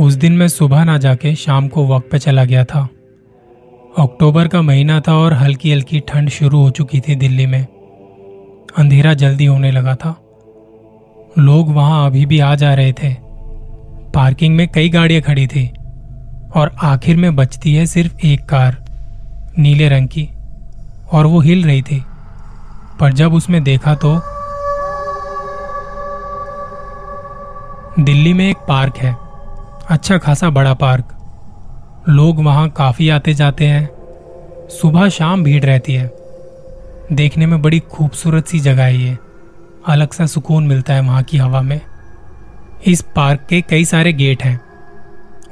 उस दिन मैं सुबह ना जाके शाम को वॉक पे चला गया था। अक्टूबर का महीना था और हल्की हल्की ठंड शुरू हो चुकी थी दिल्ली में। अंधेरा जल्दी होने लगा था। लोग वहाँ अभी भी आ जा रहे थे। पार्किंग में कई गाड़ियाँ खड़ी थी। और आखिर में बचती है सिर्फ़ एक कार, नीले रंग की, और वो हिल रही थी। पर जब उसमें देखा तो दिल्ली में एक पार्क है अच्छा खासा बड़ा पार्क। लोग वहाँ काफ़ी आते जाते हैं। सुबह शाम भीड़ रहती है। देखने में बड़ी खूबसूरत सी जगह है ये। अलग सा सुकून मिलता है वहाँ की हवा में। इस पार्क के कई सारे गेट हैं।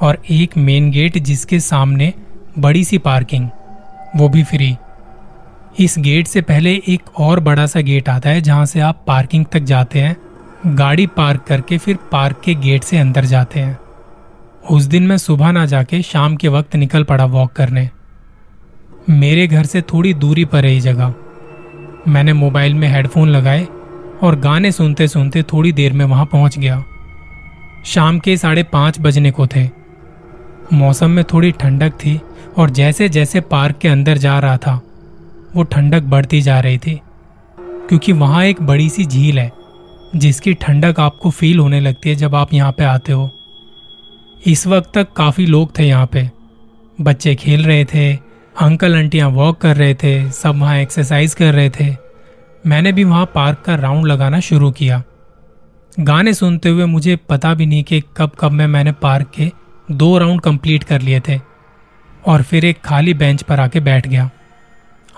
और एक मेन गेट जिसके सामने बड़ी सी पार्किंग वो भी फ्री इस गेट से पहले एक और बड़ा सा गेट आता है जहाँ से आप पार्किंग तक जाते हैं। गाड़ी पार्क करके फिर पार्क के गेट से अंदर जाते हैं। उस दिन मैं सुबह ना जाके शाम के वक्त निकल पड़ा वॉक करने। मेरे घर से थोड़ी दूरी पर है जगह। मैंने मोबाइल में हेडफोन लगाए और गाने सुनते सुनते थोड़ी देर में वहाँ पहुँच गया। शाम के साढ़े पाँच बजने को थे। मौसम में थोड़ी ठंडक थी और जैसे जैसे पार्क के अंदर जा रहा था, वो ठंडक बढ़ती जा रही थी। क्योंकि वहाँ एक बड़ी सी झील है, जिसकी ठंडक आपको फील होने लगती है जब आप यहाँ पे आते हो। इस वक्त तक काफ़ी लोग थे यहाँ पे। बच्चे खेल रहे थे, अंकल आंटियाँ वॉक कर रहे थे, सब वहाँ एक्सरसाइज कर रहे थे। मैंने भी वहाँ पार्क का राउंड लगाना शुरू किया। गाने सुनते हुए मुझे पता भी नहीं कि कब कब में मैंने पार्क के दो राउंड कंप्लीट कर लिए थे और फिर एक खाली बेंच पर आके बैठ गया।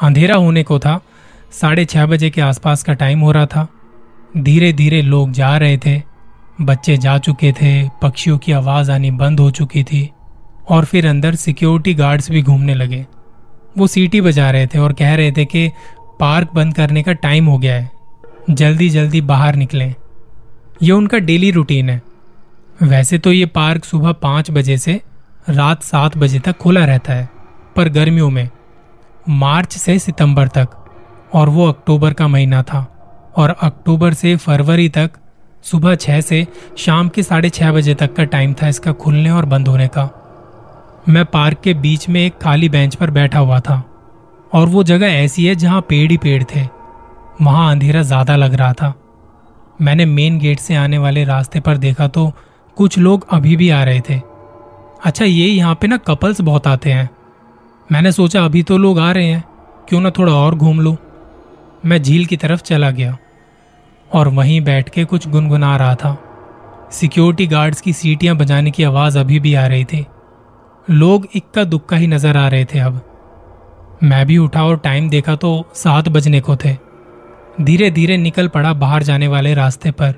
अंधेरा होने को था। साढ़े छह बजे के आसपास का टाइम हो रहा था। धीरे धीरे लोग जा रहे थे। बच्चे जा चुके थे। पक्षियों की आवाज़ आनी बंद हो चुकी थी और फिर अंदर सिक्योरिटी गार्ड्स भी घूमने लगे। वो सीटी बजा रहे थे और कह रहे थे कि पार्क बंद करने का टाइम हो गया है। जल्दी जल्दी बाहर निकलें। यह उनका डेली रूटीन है। वैसे तो ये पार्क सुबह पाँच बजे से रात सात बजे तक खुला रहता है, पर गर्मियों में, मार्च से सितंबर तक, और वो अक्टूबर का महीना था, और अक्टूबर से फरवरी तक, सुबह छह से शाम के साढ़े छह बजे तक का टाइम था इसका खुलने और बंद होने का। मैं पार्क के बीच में एक खाली बेंच पर बैठा हुआ था, और वो जगह ऐसी है जहाँ पेड़ ही पेड़ थे, वहाँ अंधेरा ज़्यादा लग रहा था। मैंने मेन गेट से आने वाले रास्ते पर देखा तो कुछ लोग अभी भी आ रहे थे। अच्छा ये यहाँ पे ना कपल्स बहुत आते हैं। मैंने सोचा अभी तो लोग आ रहे हैं, क्यों ना थोड़ा और घूम लूँ। मैं झील की तरफ़ चला गया और वहीं बैठ के कुछ गुनगुना रहा था। सिक्योरिटी गार्ड्स की सीटियाँ बजाने की आवाज़ अभी भी आ रही थी। लोग इक्का दुक्का ही नज़र आ रहे थे अब। मैं भी उठा और टाइम देखा तो सात बजने को थे। धीरे धीरे निकल पड़ा बाहर जाने वाले रास्ते पर।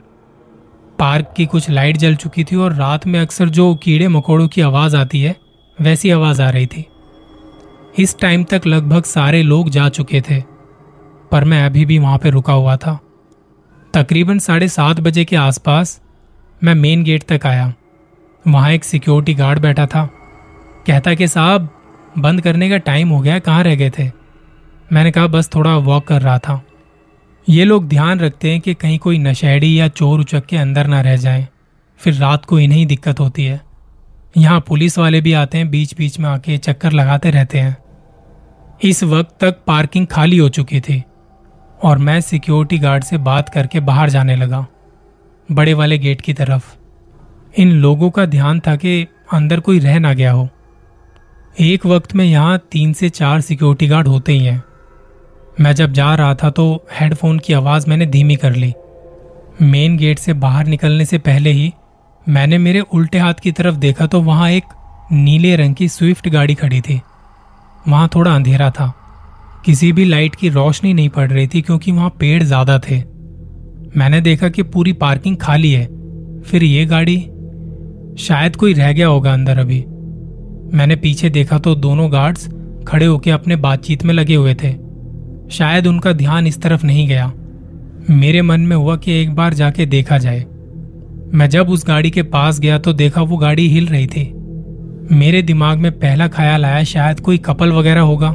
पार्क की कुछ लाइट जल चुकी थी और रात में अक्सर जो कीड़े मकोड़ों की आवाज़ आती है, वैसी आवाज़ आ रही थी। इस टाइम तक लगभग सारे लोग जा चुके थे, पर मैं अभी भी वहाँ पर रुका हुआ था। तकरीबन साढ़े सात बजे के आसपास मैं मेन गेट तक आया। वहाँ एक सिक्योरिटी गार्ड बैठा था। कहता कि, साहब, बंद करने का टाइम हो गया, कहाँ रह गए थे? मैंने कहा, बस थोड़ा वॉक कर रहा था। ये लोग ध्यान रखते हैं कि कहीं कोई नशेड़ी या चोर उचक के अंदर ना रह जाए। फिर रात को इन्हें ही दिक्कत होती है। यहाँ पुलिस वाले भी आते हैं बीच बीच में आके चक्कर लगाते रहते हैं। इस वक्त तक पार्किंग खाली हो चुकी थी और मैं सिक्योरिटी गार्ड से बात करके बाहर जाने लगा, बड़े वाले गेट की तरफ़। इन लोगों का ध्यान था कि अंदर कोई रह ना गया हो। एक वक्त में यहाँ तीन से चार सिक्योरिटी गार्ड होते ही हैं। मैं जब जा रहा था तो हेडफोन की आवाज़ मैंने धीमी कर ली। मेन गेट से बाहर निकलने से पहले ही मैंने मेरे उल्टे हाथ की तरफ़ देखा तो वहाँ एक नीले रंग की स्विफ्ट गाड़ी खड़ी थी। वहाँ थोड़ा अंधेरा था। किसी भी लाइट की रोशनी नहीं पड़ रही थी क्योंकि वहाँ पेड़ ज़्यादा थे। मैंने देखा कि पूरी पार्किंग खाली है। फिर ये गाड़ी? शायद कोई रह गया होगा अंदर अभी। मैंने पीछे देखा तो दोनों गार्ड्स खड़े होकर अपने बातचीत में लगे हुए थे। शायद उनका ध्यान इस तरफ़ नहीं गया। मेरे मन में हुआ कि एक बार जाके देखा जाए। मैं जब उस गाड़ी के पास गया तो देखा वो गाड़ी हिल रही थी। मेरे दिमाग में पहला ख्याल आया, शायद कोई कपल वगैरह होगा।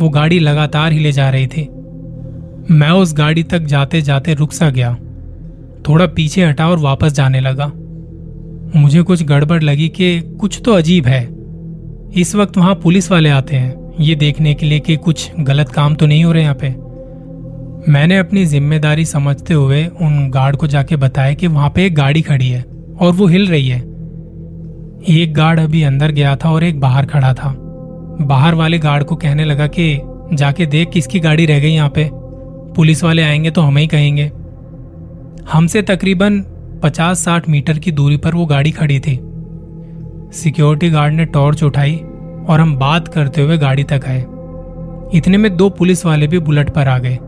वो गाड़ी लगातार हिले जा रही थी। मैं उस गाड़ी तक जाते जाते रुक सा गया। थोड़ा पीछे हटा और वापस जाने लगा। मुझे कुछ गड़बड़ लगी कि कुछ तो अजीब है। इस वक्त वहाँ पुलिस वाले आते हैं। ये देखने के लिए कि कुछ गलत काम तो नहीं हो रहे यहाँ पे। मैंने अपनी ज़िम्मेदारी समझते हुए उन गार्ड को जाके बताया कि वहाँ पे एक गाड़ी खड़ी है और वो हिल रही है। एक गार्ड अभी अंदर गया था और एक बाहर खड़ा था। बाहर वाले गार्ड को कहने लगा कि जाके देख किसकी गाड़ी रह गई यहाँ पे। पुलिस वाले आएँगे तो हमें ही कहेंगे। हमसे तकरीबन 50-60 मीटर की दूरी पर वो गाड़ी खड़ी थी। सिक्योरिटी गार्ड ने टॉर्च उठाई और हम बात करते हुए गाड़ी तक आए। इतने में दो पुलिस वाले भी बुलेट पर आ गए।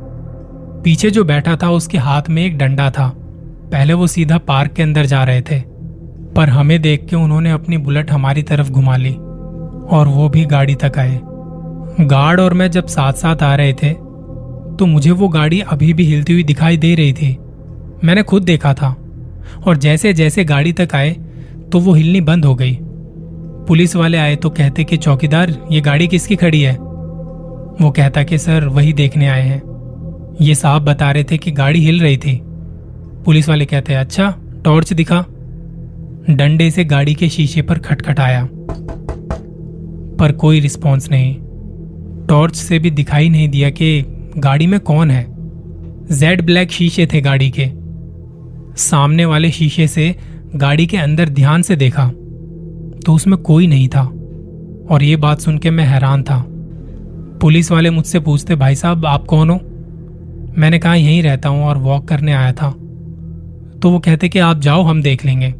पीछे जो बैठा था, उसके हाथ में एक डंडा था। पहले वो सीधा पार्क के अंदर जा रहे थे। पर हमें देख के उन्होंने अपनी बुलेट हमारी तरफ़ घुमा ली और वो भी गाड़ी तक आए। गार्ड और मैं जब साथ साथ आ रहे थे तो मुझे वो गाड़ी अभी भी हिलती हुई दिखाई दे रही थी। मैंने खुद देखा था और जैसे जैसे गाड़ी तक आए तो वो हिलनी बंद हो गई। पुलिस वाले आए तो कहते कि, चौकीदार, ये गाड़ी किसकी खड़ी है? वो कहता कि, सर, वही देखने आए हैं। ये साहब बता रहे थे कि गाड़ी हिल रही थी। पुलिस वाले कहते हैं अच्छा टॉर्च दिखा। डंडे से गाड़ी के शीशे पर खटखटाया। पर कोई रिस्पॉन्स नहीं। टॉर्च से भी दिखाई नहीं दिया कि गाड़ी में कौन है। जेड ब्लैक शीशे थे गाड़ी के। सामने वाले शीशे से गाड़ी के अंदर ध्यान से देखा। तो उसमें कोई नहीं था। और ये बात सुन के मैं हैरान था। पुलिस वाले मुझसे पूछते, भाई साहब, आप कौन हो? मैंने कहा, यहीं रहता हूँ और वॉक करने आया था। तो वो कहते कि, आप जाओ, हम देख लेंगे।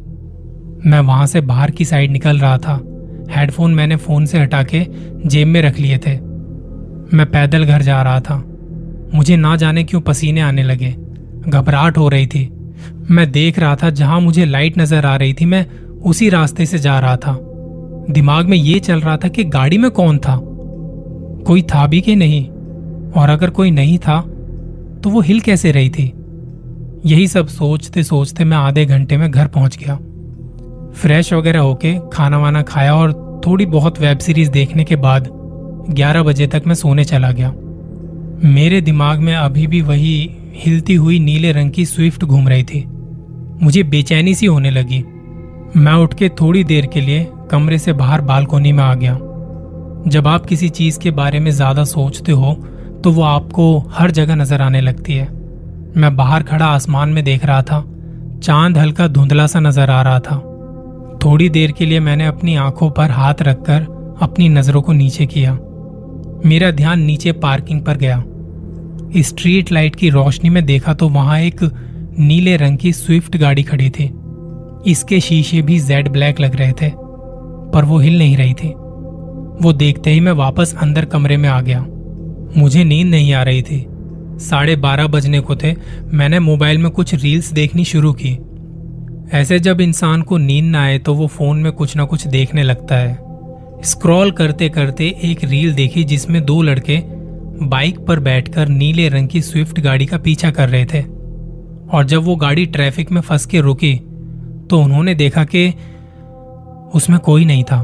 मैं वहाँ से बाहर की साइड निकल रहा था। हेडफोन मैंने फ़ोन से हटा के जेब में रख लिए थे। मैं पैदल घर जा रहा था। मुझे ना जाने क्यों पसीने आने लगे। घबराहट हो रही थी। मैं देख रहा था, जहाँ मुझे लाइट नज़र आ रही थी, मैं उसी रास्ते से जा रहा था। दिमाग में ये चल रहा था कि गाड़ी में कौन था। कोई था भी कि नहीं? और अगर कोई नहीं था तो वो हिल कैसे रही थी? यही सब सोचते सोचते मैं आधे घंटे में घर पहुँच गया। फ्रेश वगैरह होके खाना वाना खाया और थोड़ी बहुत वेब सीरीज़ देखने के बाद 11 बजे तक मैं सोने चला गया। मेरे दिमाग में अभी भी वही हिलती हुई नीले रंग की स्विफ्ट घूम रही थी। मुझे बेचैनी सी होने लगी। मैं उठ के थोड़ी देर के लिए कमरे से बाहर बालकोनी में आ गया। जब आप किसी चीज़ के बारे में ज़्यादा सोचते हो तो वो आपको हर जगह नज़र आने लगती है। मैं बाहर खड़ा आसमान में देख रहा था। चाँद हल्का धुंधला सा नज़र आ रहा था। थोड़ी देर के लिए मैंने अपनी आँखों पर हाथ रखकर अपनी नज़रों को नीचे किया। मेरा ध्यान नीचे पार्किंग पर गया। स्ट्रीट लाइट की रोशनी में देखा तो वहाँ एक नीले रंग की स्विफ्ट गाड़ी खड़ी थी। इसके शीशे भी जेड ब्लैक लग रहे थे, पर वो हिल नहीं रही थी। वो देखते ही मैं वापस अंदर कमरे में आ गया। मुझे नींद नहीं आ रही थी। साढ़े बारह बजने को थे। मैंने मोबाइल में कुछ रील्स देखनी शुरू की। ऐसे जब इंसान को नींद ना आए तो वो फ़ोन में कुछ ना कुछ देखने लगता है। स्क्रॉल करते करते एक रील देखी जिसमें दो लड़के बाइक पर बैठकर नीले रंग की स्विफ्ट गाड़ी का पीछा कर रहे थे। और जब वो गाड़ी ट्रैफ़िक में फंस के रुकी तो उन्होंने देखा कि उसमें कोई नहीं था।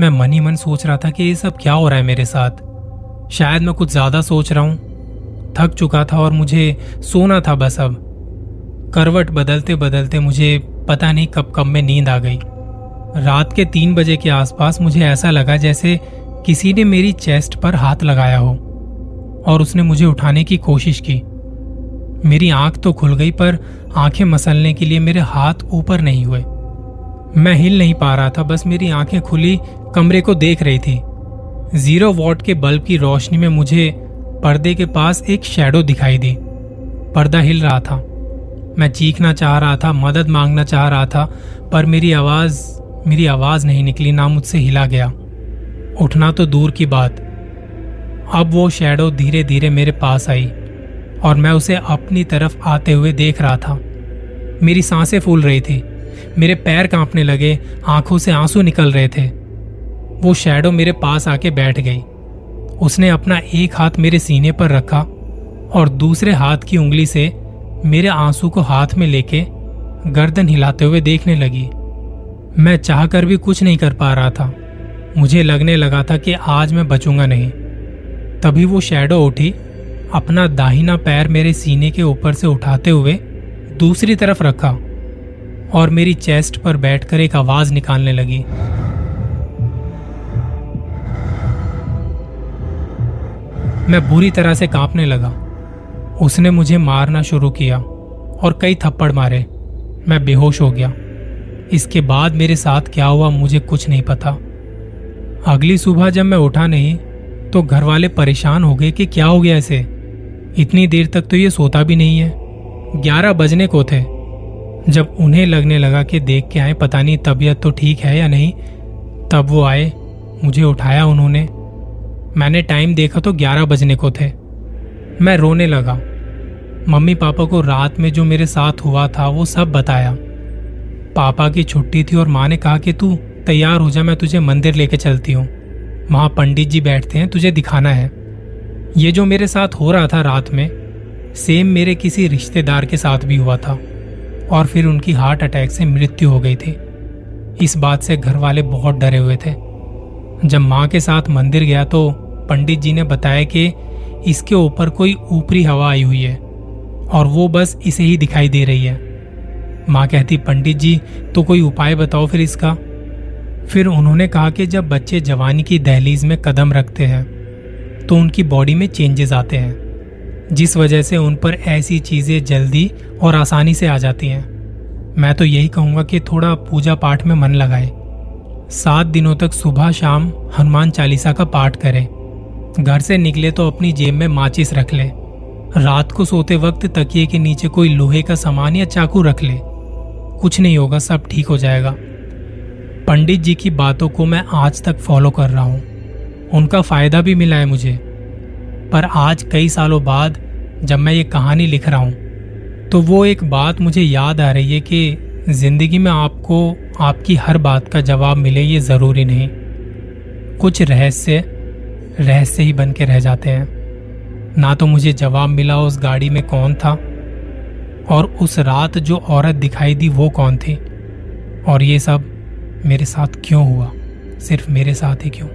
मैं मन ही मन सोच रहा था कि ये सब क्या हो रहा है मेरे साथ। शायद मैं कुछ ज़्यादा सोच रहा हूँ। थक चुका था और मुझे सोना था बस अब। करवट बदलते बदलते मुझे पता नहीं कब कब में नींद आ गई। रात के तीन बजे के आसपास मुझे ऐसा लगा जैसे किसी ने मेरी चेस्ट पर हाथ लगाया हो और उसने मुझे उठाने की कोशिश की। मेरी आँख तो खुल गई, पर आँखें मसलने के लिए मेरे हाथ ऊपर नहीं हुए। मैं हिल नहीं पा रहा था, बस मेरी आँखें खुली कमरे को देख रही थी। ज़ीरो वॉट के बल्ब की रोशनी में मुझे पर्दे के पास एक शेडो दिखाई दी। पर्दा हिल रहा था। मैं चीखना चाह रहा था, मदद मांगना चाह रहा था, पर मेरी आवाज़ मेरी आवाज़ नहीं निकली, ना मुझसे हिला गया। उठना तो दूर की बात। अब वो शेडो धीरे धीरे मेरे पास आई। और मैं उसे अपनी तरफ़ आते हुए देख रहा था। मेरी साँसें फूल रही थी। मेरे पैर कांपने लगे, आँखों से आँसू निकल रहे थे। वो शेडो मेरे पास आके बैठ गई। उसने अपना एक हाथ मेरे सीने पर रखा और दूसरे हाथ की उंगली से मेरे आँसू को हाथ में लेके गर्दन हिलाते हुए देखने लगी। मैं चाहकर भी कुछ नहीं कर पा रहा था। मुझे लगने लगा था कि आज मैं बचूँगा नहीं। तभी वो शैडो उठी अपना दाहिना पैर मेरे सीने के ऊपर से उठाते हुए दूसरी तरफ़ रखा और मेरी चेस्ट पर बैठकर एक आवाज़ निकालने लगी। मैं बुरी तरह से कांपने लगा। उसने मुझे मारना शुरू किया और कई थप्पड़ मारे। मैं बेहोश हो गया। इसके बाद मेरे साथ क्या हुआ मुझे कुछ नहीं पता। अगली सुबह जब मैं उठा नहीं तो घर वाले परेशान हो गए कि क्या हो गया इसे। इतनी देर तक तो ये सोता भी नहीं है। ग्यारह बजने को थे। जब उन्हें लगने लगा कि देख के आए, पता नहीं तबीयत तो ठीक है या नहीं, तब वो आए, मुझे उठाया उन्होंने। मैंने टाइम देखा तो ग्यारह बजने को थे। मैं रोने लगा। मम्मी पापा को रात में जो मेरे साथ हुआ था, वो सब बताया। पापा की छुट्टी थी और माँ ने कहा कि तू तैयार हो जा, मैं तुझे मंदिर लेके चलती हूँ। वहाँ पंडित जी बैठते हैं, तुझे दिखाना है। ये जो मेरे साथ हो रहा था रात में सेम मेरे किसी रिश्तेदार के साथ भी हुआ था, और फिर उनकी हार्ट अटैक से मृत्यु हो गई थी। इस बात से घर वाले बहुत डरे हुए थे। जब माँ के साथ मंदिर गया तो पंडित जी ने बताया कि इसके ऊपर कोई ऊपरी हवा आई हुई है, और वो बस इसे ही दिखाई दे रही है। माँ कहती, पंडित जी तो कोई उपाय बताओ फिर इसका? फिर उन्होंने कहा कि जब बच्चे जवानी की दहलीज में कदम रखते हैं तो उनकी बॉडी में चेंजेस आते हैं, जिस वजह से उन पर ऐसी चीज़ें जल्दी और आसानी से आ जाती हैं। मैं तो यही कहूँगा कि थोड़ा पूजा पाठ में मन लगाए। सात दिनों तक सुबह, शाम हनुमान चालीसा का पाठ करें। घर से निकले तो अपनी जेब में माचिस रख ले। रात को सोते वक्त तकिए के नीचे कोई लोहे का सामान या चाकू रख ले। कुछ नहीं होगा, सब ठीक हो जाएगा। पंडित जी की बातों को मैं आज तक फॉलो कर रहा हूँ। उनका फ़ायदा भी मिला है मुझे। पर आज कई सालों बाद जब मैं ये कहानी लिख रहा हूँ तो वो एक बात मुझे याद आ रही है कि ज़िंदगी में आपको आपकी हर बात का जवाब मिले ये ज़रूरी नहीं। कुछ रहस्य रहस्य ही बन के रह जाते हैं। ना तो मुझे जवाब मिला उस गाड़ी में कौन था, और उस रात जो औरत दिखाई दी वो कौन थी, और ये सब मेरे साथ क्यों हुआ? सिर्फ़ मेरे साथ ही क्यों?